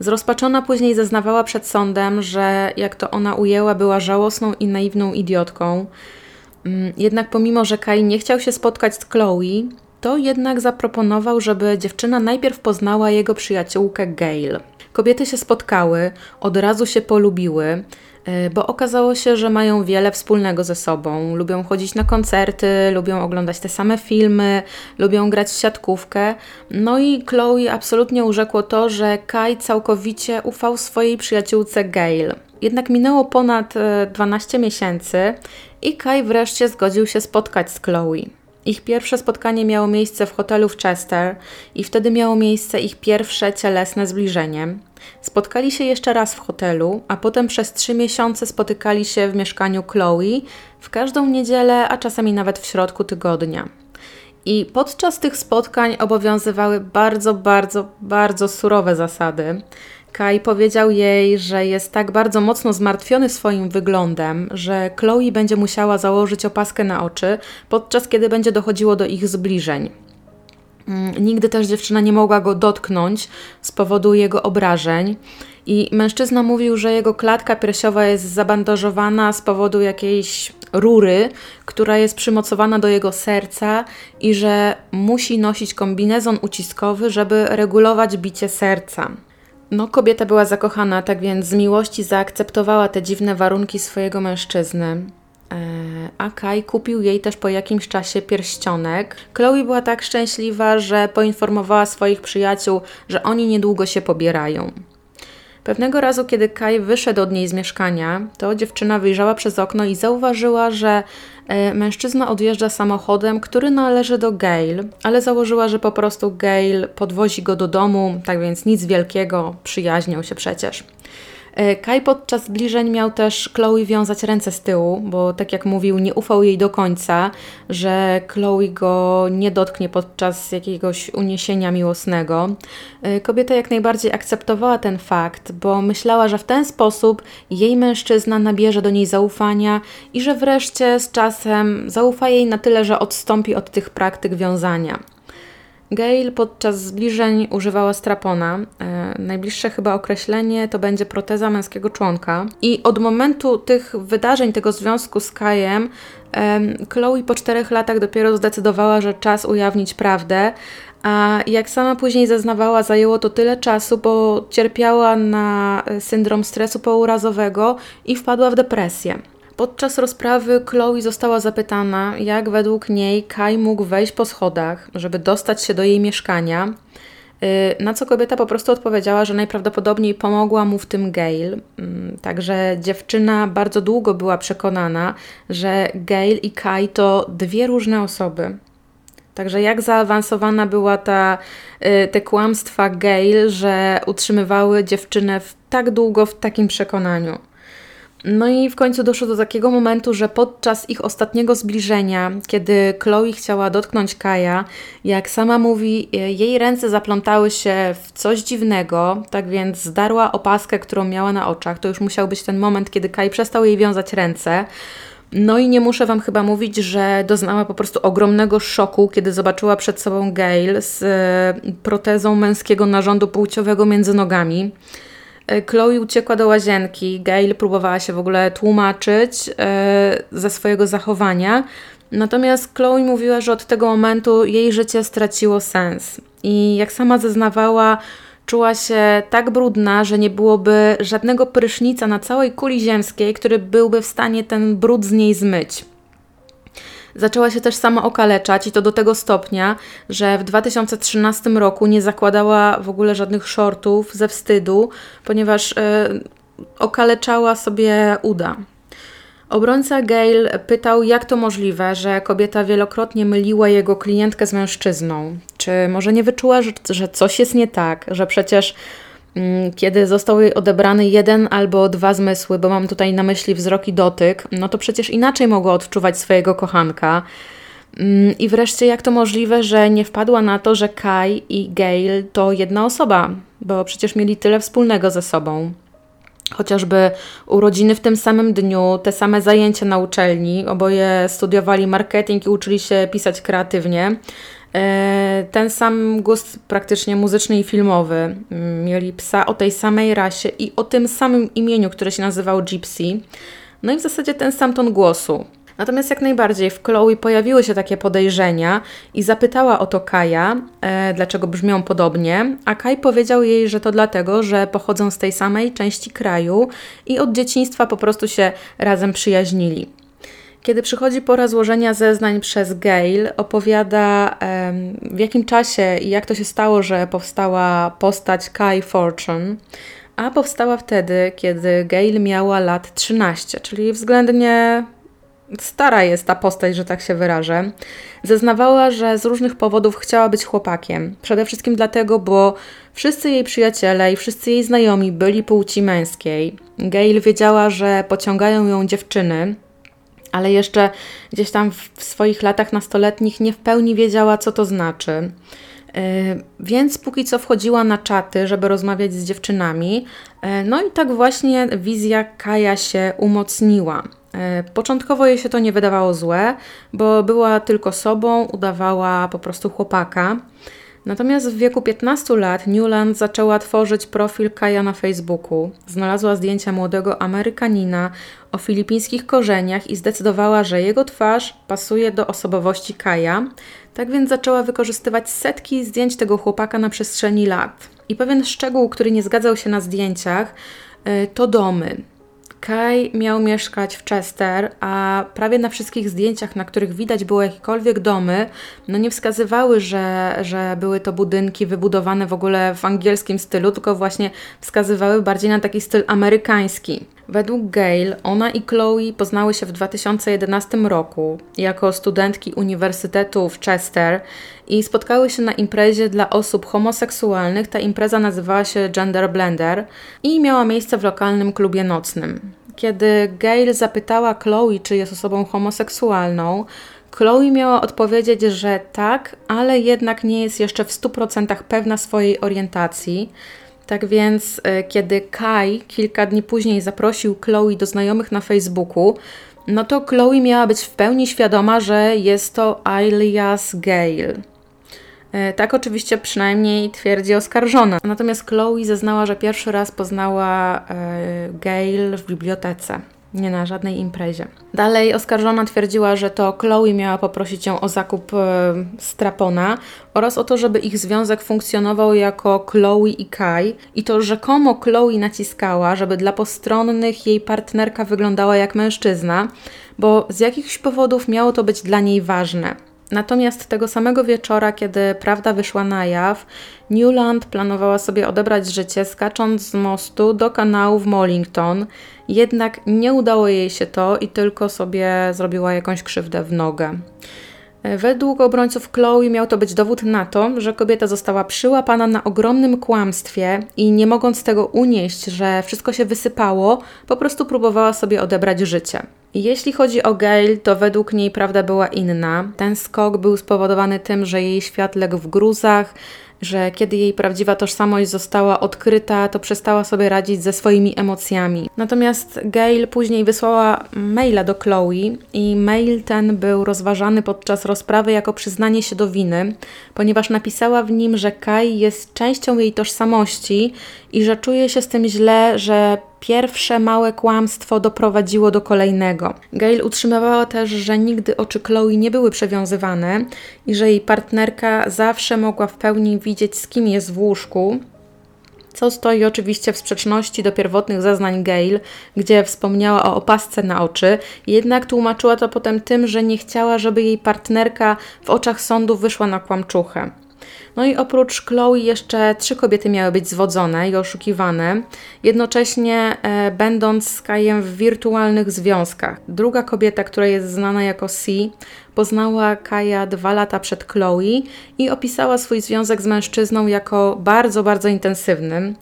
S1: Zrozpaczona później zeznawała przed sądem, że jak to ona ujęła, była żałosną i naiwną idiotką. Mm, jednak pomimo, że Kai nie chciał się spotkać z Chloe, to jednak zaproponował, żeby dziewczyna najpierw poznała jego przyjaciółkę Gail. Kobiety się spotkały, od razu się polubiły, e, bo okazało się, że mają wiele wspólnego ze sobą. Lubią chodzić na koncerty, lubią oglądać te same filmy, lubią grać w siatkówkę. No i Chloe absolutnie urzekło to, że Kai całkowicie ufał swojej przyjaciółce Gail. Jednak minęło ponad 12 e, miesięcy i Kai wreszcie zgodził się spotkać z Chloe. Ich pierwsze spotkanie miało miejsce w hotelu w Chester i wtedy miało miejsce ich pierwsze cielesne zbliżenie. Spotkali się jeszcze raz w hotelu, a potem przez trzy miesiące spotykali się w mieszkaniu Chloe w każdą niedzielę, a czasami nawet w środku tygodnia. I podczas tych spotkań obowiązywały bardzo, bardzo, bardzo surowe zasady. Kai powiedział jej, że jest tak bardzo mocno zmartwiony swoim wyglądem, że Chloe będzie musiała założyć opaskę na oczy, podczas kiedy będzie dochodziło do ich zbliżeń. Mm, nigdy też dziewczyna nie mogła go dotknąć z powodu jego obrażeń. I mężczyzna mówił, że jego klatka piersiowa jest zabandażowana z powodu jakiejś rury, która jest przymocowana do jego serca i że musi nosić kombinezon uciskowy, żeby regulować bicie serca. No, kobieta była zakochana, tak więc z miłości zaakceptowała te dziwne warunki swojego mężczyzny. a Kai kupił jej też po jakimś czasie pierścionek. Chloe była tak szczęśliwa, że poinformowała swoich przyjaciół, że oni niedługo się pobierają. Pewnego razu, kiedy Kai wyszedł od niej z mieszkania, to dziewczyna wyjrzała przez okno i zauważyła, że e, mężczyzna odjeżdża samochodem, który należy do Gail, ale założyła, że po prostu Gail podwozi go do domu, tak więc nic wielkiego, przyjaźnią się przecież. E, Kai podczas zbliżeń miał też Chloe wiązać ręce z tyłu, bo tak jak mówił, nie ufał jej do końca, że Chloe go nie dotknie podczas jakiegoś uniesienia miłosnego. E, kobieta jak najbardziej akceptowała ten fakt, bo myślała, że w ten sposób jej mężczyzna nabierze do niej zaufania i że wreszcie z czasem zaufa jej na tyle, że odstąpi od tych praktyk wiązania. Gail podczas zbliżeń używała strapona. E, najbliższe chyba określenie to będzie proteza męskiego członka. I od momentu tych wydarzeń, tego związku z Kajem, e, Chloe po czterech latach dopiero zdecydowała, że czas ujawnić prawdę. A jak sama później zeznawała, zajęło to tyle czasu, bo cierpiała na syndrom stresu pourazowego i wpadła w depresję. Podczas rozprawy Chloe została zapytana, jak według niej Kai mógł wejść po schodach, żeby dostać się do jej mieszkania. Y, na co kobieta po prostu odpowiedziała, że najprawdopodobniej pomogła mu w tym Gail. Mm, także dziewczyna bardzo długo była przekonana, że Gail i Kai to dwie różne osoby. Także jak zaawansowana była ta, y, te kłamstwa Gail, że utrzymywały dziewczynę w tak długo w takim przekonaniu. No i w końcu doszło do takiego momentu, że podczas ich ostatniego zbliżenia, kiedy Chloe chciała dotknąć Kaja, jak sama mówi, jej ręce zaplątały się w coś dziwnego, tak więc zdarła opaskę, którą miała na oczach. To już musiał być ten moment, kiedy Kaj przestał jej wiązać ręce. No i nie muszę Wam chyba mówić, że doznała po prostu ogromnego szoku, kiedy zobaczyła przed sobą Gail z e, protezą męskiego narządu płciowego między nogami. E, Chloe uciekła do łazienki. Gail próbowała się w ogóle tłumaczyć e, ze swojego zachowania. Natomiast Chloe mówiła, że od tego momentu jej życie straciło sens. I jak sama zeznawała, czuła się tak brudna, że nie byłoby żadnego prysznica na całej kuli ziemskiej, który byłby w stanie ten brud z niej zmyć. Zaczęła się też sama okaleczać i to do tego stopnia, że w 2013 roku nie zakładała w ogóle żadnych shortów ze wstydu, ponieważ yy, okaleczała sobie uda. Obrońca Gail pytał, jak to możliwe, że kobieta wielokrotnie myliła jego klientkę z mężczyzną. Czy może nie wyczuła, że, że coś jest nie tak, że przecież kiedy został jej odebrany jeden albo dwa zmysły, bo mam tutaj na myśli wzrok i dotyk, no to przecież inaczej mogła odczuwać swojego kochanka. Mm, I wreszcie, jak to możliwe, że nie wpadła na to, że Kai i Gail to jedna osoba, bo przecież mieli tyle wspólnego ze sobą. Chociażby urodziny w tym samym dniu, te same zajęcia na uczelni, oboje studiowali marketing i uczyli się pisać kreatywnie. E, ten sam gust praktycznie muzyczny i filmowy. Mieli psa o tej samej rasie i o tym samym imieniu, które się nazywał Gypsy. No i w zasadzie ten sam ton głosu. Natomiast jak najbardziej w Chloe pojawiły się takie podejrzenia i zapytała o to Kaja, e, dlaczego brzmią podobnie, a Kaj powiedział jej, że to dlatego, że pochodzą z tej samej części kraju i od dzieciństwa po prostu się razem przyjaźnili. Kiedy przychodzi pora złożenia zeznań przez Gail, opowiada w jakim czasie i jak to się stało, że powstała postać Kai Fortune, a powstała wtedy, kiedy Gail miała lat 13, czyli względnie stara jest ta postać, że tak się wyrażę. Zeznawała, że z różnych powodów chciała być chłopakiem. Przede wszystkim dlatego, bo wszyscy jej przyjaciele i wszyscy jej znajomi byli płci męskiej. Gail wiedziała, że pociągają ją dziewczyny, ale jeszcze gdzieś tam w swoich latach nastoletnich nie w pełni wiedziała, co to znaczy. E, więc póki co wchodziła na czaty, żeby rozmawiać z dziewczynami. E, no i tak właśnie wizja Kaja się umocniła. E, początkowo jej się to nie wydawało złe, bo była tylko sobą, udawała po prostu chłopaka. Natomiast w wieku 15 lat Newland zaczęła tworzyć profil Kaja na Facebooku. Znalazła zdjęcia młodego Amerykanina o filipińskich korzeniach i zdecydowała, że jego twarz pasuje do osobowości Kaja. Tak więc zaczęła wykorzystywać setki zdjęć tego chłopaka na przestrzeni lat. I pewien szczegół, który nie zgadzał się na zdjęciach, e, to domy. Kai miał mieszkać w Chester, a prawie na wszystkich zdjęciach, na których widać było jakiekolwiek domy, no nie wskazywały, że, że były to budynki wybudowane w ogóle w angielskim stylu, tylko właśnie wskazywały bardziej na taki styl amerykański. Według Gail, ona i Chloe poznały się w 2011 roku jako studentki Uniwersytetu w Chester i spotkały się na imprezie dla osób homoseksualnych. Ta impreza nazywała się Gender Blender i miała miejsce w lokalnym klubie nocnym. Kiedy Gail zapytała Chloe, czy jest osobą homoseksualną, Chloe miała odpowiedzieć, że tak, ale jednak nie jest jeszcze w 100% pewna swojej orientacji. Tak więc, e, kiedy Kai kilka dni później zaprosił Chloe do znajomych na Facebooku, no to Chloe miała być w pełni świadoma, że jest to alias Gail. E, tak oczywiście przynajmniej twierdzi oskarżona. Natomiast Chloe zeznała, że pierwszy raz poznała e, Gail w bibliotece nie na żadnej imprezie. Dalej oskarżona twierdziła, że to Chloe miała poprosić ją o zakup e, strapona oraz o to, żeby ich związek funkcjonował jako Chloe i Kai i to rzekomo Chloe naciskała, żeby dla postronnych jej partnerka wyglądała jak mężczyzna, bo z jakichś powodów miało to być dla niej ważne. Natomiast tego samego wieczora, kiedy prawda wyszła na jaw, Newland planowała sobie odebrać życie skacząc z mostu do kanału w Mollington, jednak nie udało jej się to i tylko sobie zrobiła jakąś krzywdę w nogę. Według obrońców Chloe miał to być dowód na to, że kobieta została przyłapana na ogromnym kłamstwie i nie mogąc tego unieść, że wszystko się wysypało, po prostu próbowała sobie odebrać życie. Jeśli chodzi o Gail, to według niej prawda była inna. Ten skok był spowodowany tym, że jej świat legł w gruzach, że kiedy jej prawdziwa tożsamość została odkryta, to przestała sobie radzić ze swoimi emocjami. Natomiast Gail później wysłała maila do Chloe i mail ten był rozważany podczas rozprawy jako przyznanie się do winy, ponieważ napisała w nim, że Kai jest częścią jej tożsamości i że czuje się z tym źle, że pierwsze małe kłamstwo doprowadziło do kolejnego. Gail utrzymywała też, że nigdy oczy Chloe nie były przewiązywane i że jej partnerka zawsze mogła w pełni widzieć, z kim jest w łóżku, co stoi oczywiście w sprzeczności do pierwotnych zeznań Gail, gdzie wspomniała o opasce na oczy, jednak tłumaczyła to potem tym, że nie chciała, żeby jej partnerka w oczach sądu wyszła na kłamczuchę. No i oprócz Chloe jeszcze trzy kobiety miały być zwodzone i oszukiwane, jednocześnie e, będąc z Kajem w wirtualnych związkach. Druga kobieta, która jest znana jako C, poznała Kaja dwa lata przed Chloe i opisała swój związek z mężczyzną jako bardzo, bardzo intensywnym.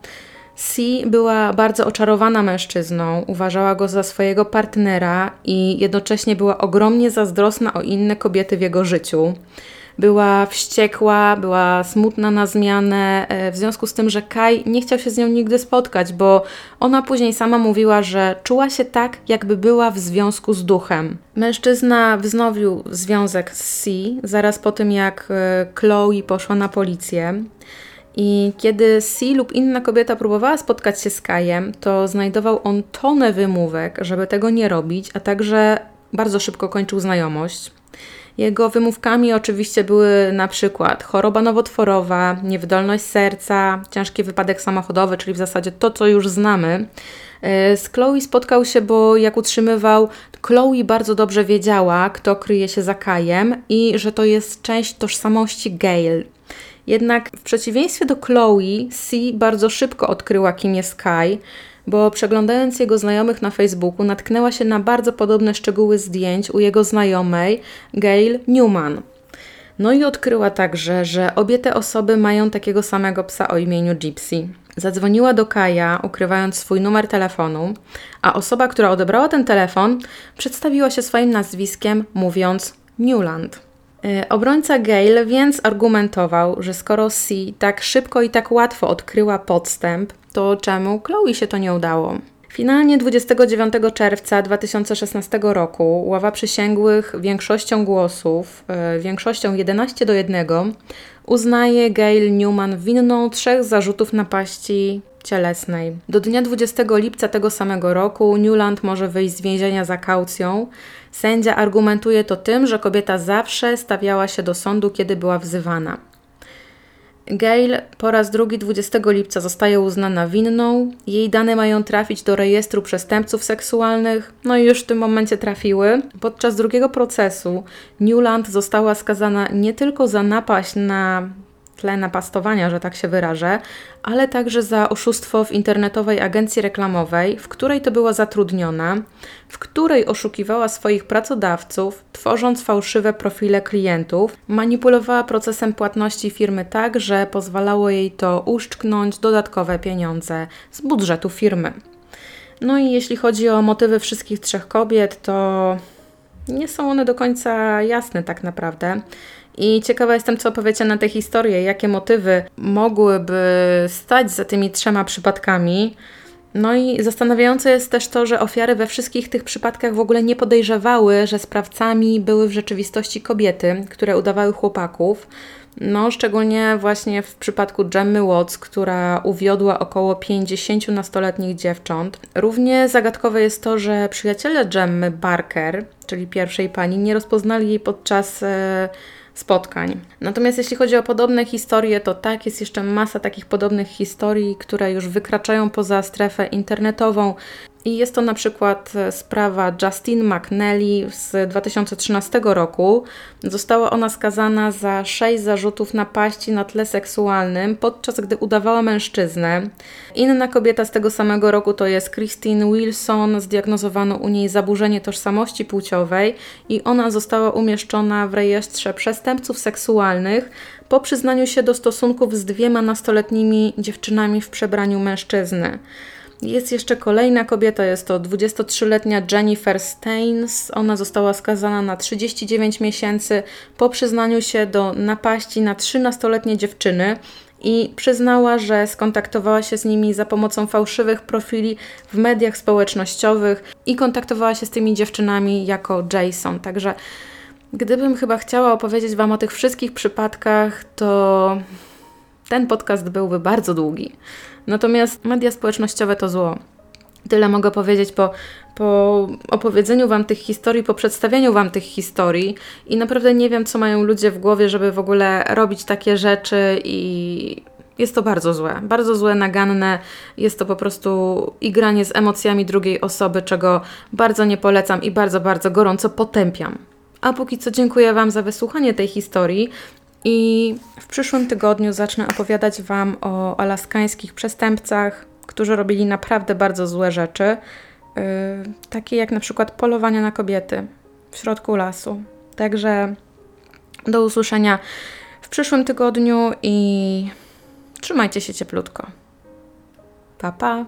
S1: C była bardzo oczarowana mężczyzną, uważała go za swojego partnera i jednocześnie była ogromnie zazdrosna o inne kobiety w jego życiu była wściekła, była smutna na zmianę, e, w związku z tym, że Kai nie chciał się z nią nigdy spotkać, bo ona później sama mówiła, że czuła się tak, jakby była w związku z duchem. Mężczyzna wznowił związek z C zaraz po tym, jak e, Chloe poszła na policję. I kiedy C lub inna kobieta próbowała spotkać się z Kajem, to znajdował on tonę wymówek, żeby tego nie robić, a także bardzo szybko kończył znajomość. Jego wymówkami oczywiście były na przykład choroba nowotworowa, niewydolność serca, ciężki wypadek samochodowy, czyli w zasadzie to, co już znamy. E, z Chloe spotkał się, bo jak utrzymywał, Chloe bardzo dobrze wiedziała, kto kryje się za Kajem i że to jest część tożsamości Gail. Jednak w przeciwieństwie do Chloe, C bardzo szybko odkryła, kim jest Kai bo przeglądając jego znajomych na Facebooku natknęła się na bardzo podobne szczegóły zdjęć u jego znajomej Gail Newman. No i odkryła także, że obie te osoby mają takiego samego psa o imieniu Gypsy. Zadzwoniła do Kaja, ukrywając swój numer telefonu, a osoba, która odebrała ten telefon, przedstawiła się swoim nazwiskiem, mówiąc Newland. Y, obrońca Gail więc argumentował, że skoro C tak szybko i tak łatwo odkryła podstęp, to czemu Chloe się to nie udało? Finalnie 29 czerwca 2016 roku ława przysięgłych większością głosów, yy, większością 11 do 1, uznaje Gail Newman winną trzech zarzutów napaści cielesnej. Do dnia 20 lipca tego samego roku Newland może wyjść z więzienia za kaucją. Sędzia argumentuje to tym, że kobieta zawsze stawiała się do sądu, kiedy była wzywana. Gail po raz drugi 20 lipca zostaje uznana winną. Jej dane mają trafić do rejestru przestępców seksualnych, no i już w tym momencie trafiły. Podczas drugiego procesu Newland została skazana nie tylko za napaść na tle napastowania, że tak się wyrażę, ale także za oszustwo w internetowej agencji reklamowej, w której to była zatrudniona, w której oszukiwała swoich pracodawców, tworząc fałszywe profile klientów, manipulowała procesem płatności firmy tak, że pozwalało jej to uszczknąć dodatkowe pieniądze z budżetu firmy. No i jeśli chodzi o motywy wszystkich trzech kobiet, to nie są one do końca jasne tak naprawdę. I ciekawa jestem, co opowiecie na tę historię, jakie motywy mogłyby stać za tymi trzema przypadkami. No i zastanawiające jest też to, że ofiary we wszystkich tych przypadkach w ogóle nie podejrzewały, że sprawcami były w rzeczywistości kobiety, które udawały chłopaków. No, szczególnie właśnie w przypadku Gemmy Watts, która uwiodła około 50 nastoletnich dziewcząt. Równie zagadkowe jest to, że przyjaciele Gemmy Barker, czyli pierwszej pani, nie rozpoznali jej podczas. E, spotkań. Natomiast jeśli chodzi o podobne historie, to tak, jest jeszcze masa takich podobnych historii, które już wykraczają poza strefę internetową. I jest to na przykład e, sprawa Justine McNally z 2013 roku. Została ona skazana za sześć zarzutów napaści na tle seksualnym, podczas gdy udawała mężczyznę. Inna kobieta z tego samego roku to jest Christine Wilson. Zdiagnozowano u niej zaburzenie tożsamości płciowej i ona została umieszczona w rejestrze przestępców seksualnych po przyznaniu się do stosunków z dwiema nastoletnimi dziewczynami w przebraniu mężczyzny. Jest jeszcze kolejna kobieta, jest to 23-letnia Jennifer Staines. Ona została skazana na 39 miesięcy po przyznaniu się do napaści na 13-letnie dziewczyny i przyznała, że skontaktowała się z nimi za pomocą fałszywych profili w mediach społecznościowych i kontaktowała się z tymi dziewczynami jako Jason. Także gdybym chyba chciała opowiedzieć Wam o tych wszystkich przypadkach, to ten podcast byłby bardzo długi. Natomiast media społecznościowe to zło. Tyle mogę powiedzieć po, po opowiedzeniu Wam tych historii, po przedstawieniu Wam tych historii i naprawdę nie wiem, co mają ludzie w głowie, żeby w ogóle robić takie rzeczy i jest to bardzo złe, bardzo złe, naganne. Jest to po prostu igranie z emocjami drugiej osoby, czego bardzo nie polecam i bardzo, bardzo gorąco potępiam. A póki co dziękuję Wam za wysłuchanie tej historii. I w przyszłym tygodniu zacznę opowiadać Wam o alaskańskich przestępcach, którzy robili naprawdę bardzo złe rzeczy, yy, takie jak na przykład polowania na kobiety w środku lasu. Także do usłyszenia w przyszłym tygodniu i trzymajcie się cieplutko. Pa, pa.